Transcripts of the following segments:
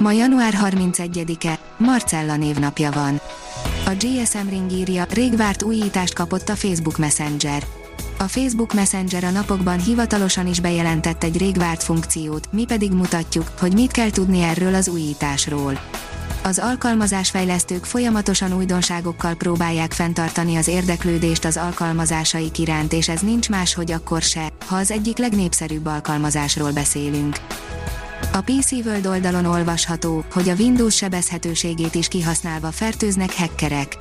Ma január 31-e, Marcella névnapja van. A GSM Ring írja, rég várt újítást kapott a Facebook Messenger. A Facebook Messenger a napokban hivatalosan is bejelentett egy rég várt funkciót, mi pedig mutatjuk, hogy mit kell tudni erről az újításról. Az alkalmazásfejlesztők folyamatosan újdonságokkal próbálják fenntartani az érdeklődést az alkalmazásaik iránt és ez nincs máshogy akkor se, ha az egyik legnépszerűbb alkalmazásról beszélünk. A PC World oldalon olvasható, hogy a Windows sebezhetőségét is kihasználva fertőznek hackerek.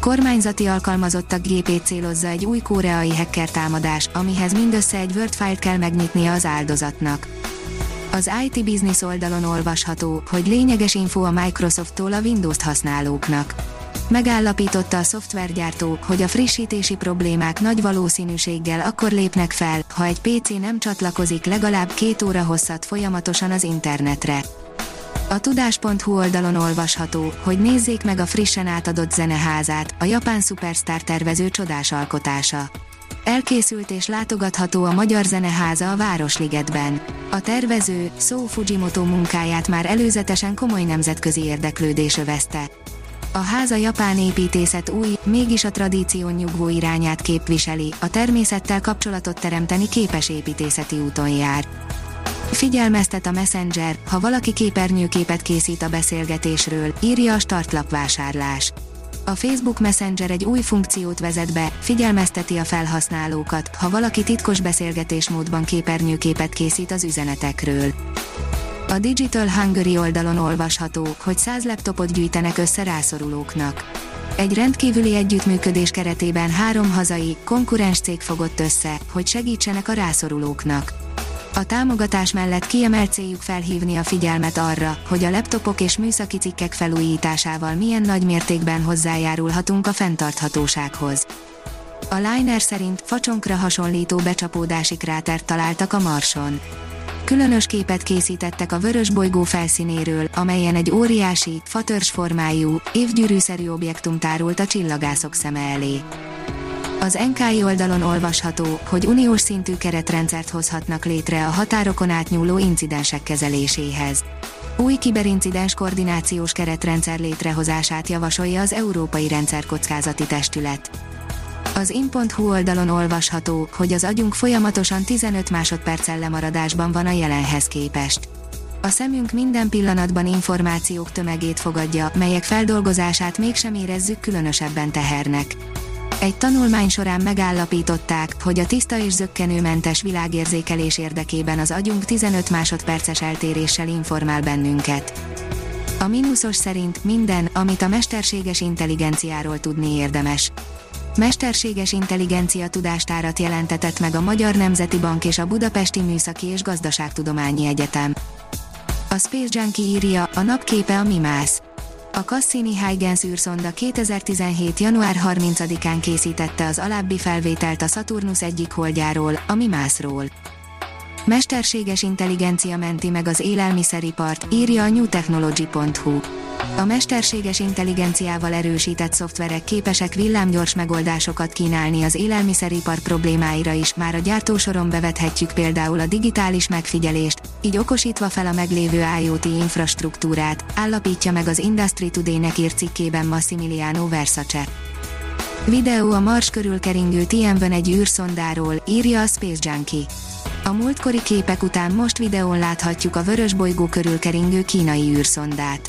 Kormányzati alkalmazottak gépét célozza egy új koreai hacker támadás, amihez mindössze egy Word file kell megnyitnia az áldozatnak. Az IT Business oldalon olvasható, hogy lényeges info a Microsofttól a Windows-t használóknak. Megállapította a szoftvergyártó, hogy a frissítési problémák nagy valószínűséggel akkor lépnek fel, ha egy PC nem csatlakozik legalább két óra hosszat folyamatosan az internetre. A tudás.hu oldalon olvasható, hogy nézzék meg a frissen átadott zeneházát, a japán szupersztár tervező csodás alkotása. Elkészült és látogatható a Magyar Zeneháza a Városligetben. A tervező, Szó Fujimoto munkáját már előzetesen komoly nemzetközi érdeklődés övezte. A háza japán építészet új, mégis a tradíció nyugvó irányát képviseli, a természettel kapcsolatot teremteni képes építészeti úton jár. Figyelmeztet a Messenger, ha valaki képernyőképet készít a beszélgetésről, írja a startlap vásárlás. A Facebook Messenger egy új funkciót vezet be, figyelmezteti a felhasználókat, ha valaki titkos beszélgetésmódban képernyőképet készít az üzenetekről. A Digital Hungary oldalon olvasható, hogy 100 laptopot gyűjtenek össze rászorulóknak. Egy rendkívüli együttműködés keretében három hazai, konkurens cég fogott össze, hogy segítsenek a rászorulóknak. A támogatás mellett kiemelt céljuk felhívni a figyelmet arra, hogy a laptopok és műszaki cikkek felújításával milyen nagy mértékben hozzájárulhatunk a fenntarthatósághoz. A Liner szerint facsonkra hasonlító becsapódási krátert találtak a Marson különös képet készítettek a vörös bolygó felszínéről, amelyen egy óriási, fatörs formájú, évgyűrűszerű objektum tárult a csillagászok szeme elé. Az NKI oldalon olvasható, hogy uniós szintű keretrendszert hozhatnak létre a határokon átnyúló incidensek kezeléséhez. Új kiberincidens koordinációs keretrendszer létrehozását javasolja az Európai Rendszerkockázati Testület. Az in.hu oldalon olvasható, hogy az agyunk folyamatosan 15 másodperccel lemaradásban van a jelenhez képest. A szemünk minden pillanatban információk tömegét fogadja, melyek feldolgozását mégsem érezzük különösebben tehernek. Egy tanulmány során megállapították, hogy a tiszta és zöggenőmentes világérzékelés érdekében az agyunk 15 másodperces eltéréssel informál bennünket. A mínuszos szerint minden, amit a mesterséges intelligenciáról tudni érdemes mesterséges intelligencia tudástárat jelentetett meg a Magyar Nemzeti Bank és a Budapesti Műszaki és Gazdaságtudományi Egyetem. A Space Junkie írja, a napképe a Mimász. A Cassini Huygens űrszonda 2017. január 30-án készítette az alábbi felvételt a Saturnus egyik holdjáról, a Mimászról. Mesterséges intelligencia menti meg az élelmiszeripart, írja a newtechnology.hu. A mesterséges intelligenciával erősített szoftverek képesek villámgyors megoldásokat kínálni az élelmiszeripar problémáira is, már a gyártósoron bevethetjük például a digitális megfigyelést, így okosítva fel a meglévő IoT infrastruktúrát, állapítja meg az Industry Today-nek írt cikkében Massimiliano Versace. Videó a Mars körül keringő Tianwen egy űrszondáról, írja a Space Junkie. A múltkori képek után most videón láthatjuk a vörös bolygó körül keringő kínai űrszondát.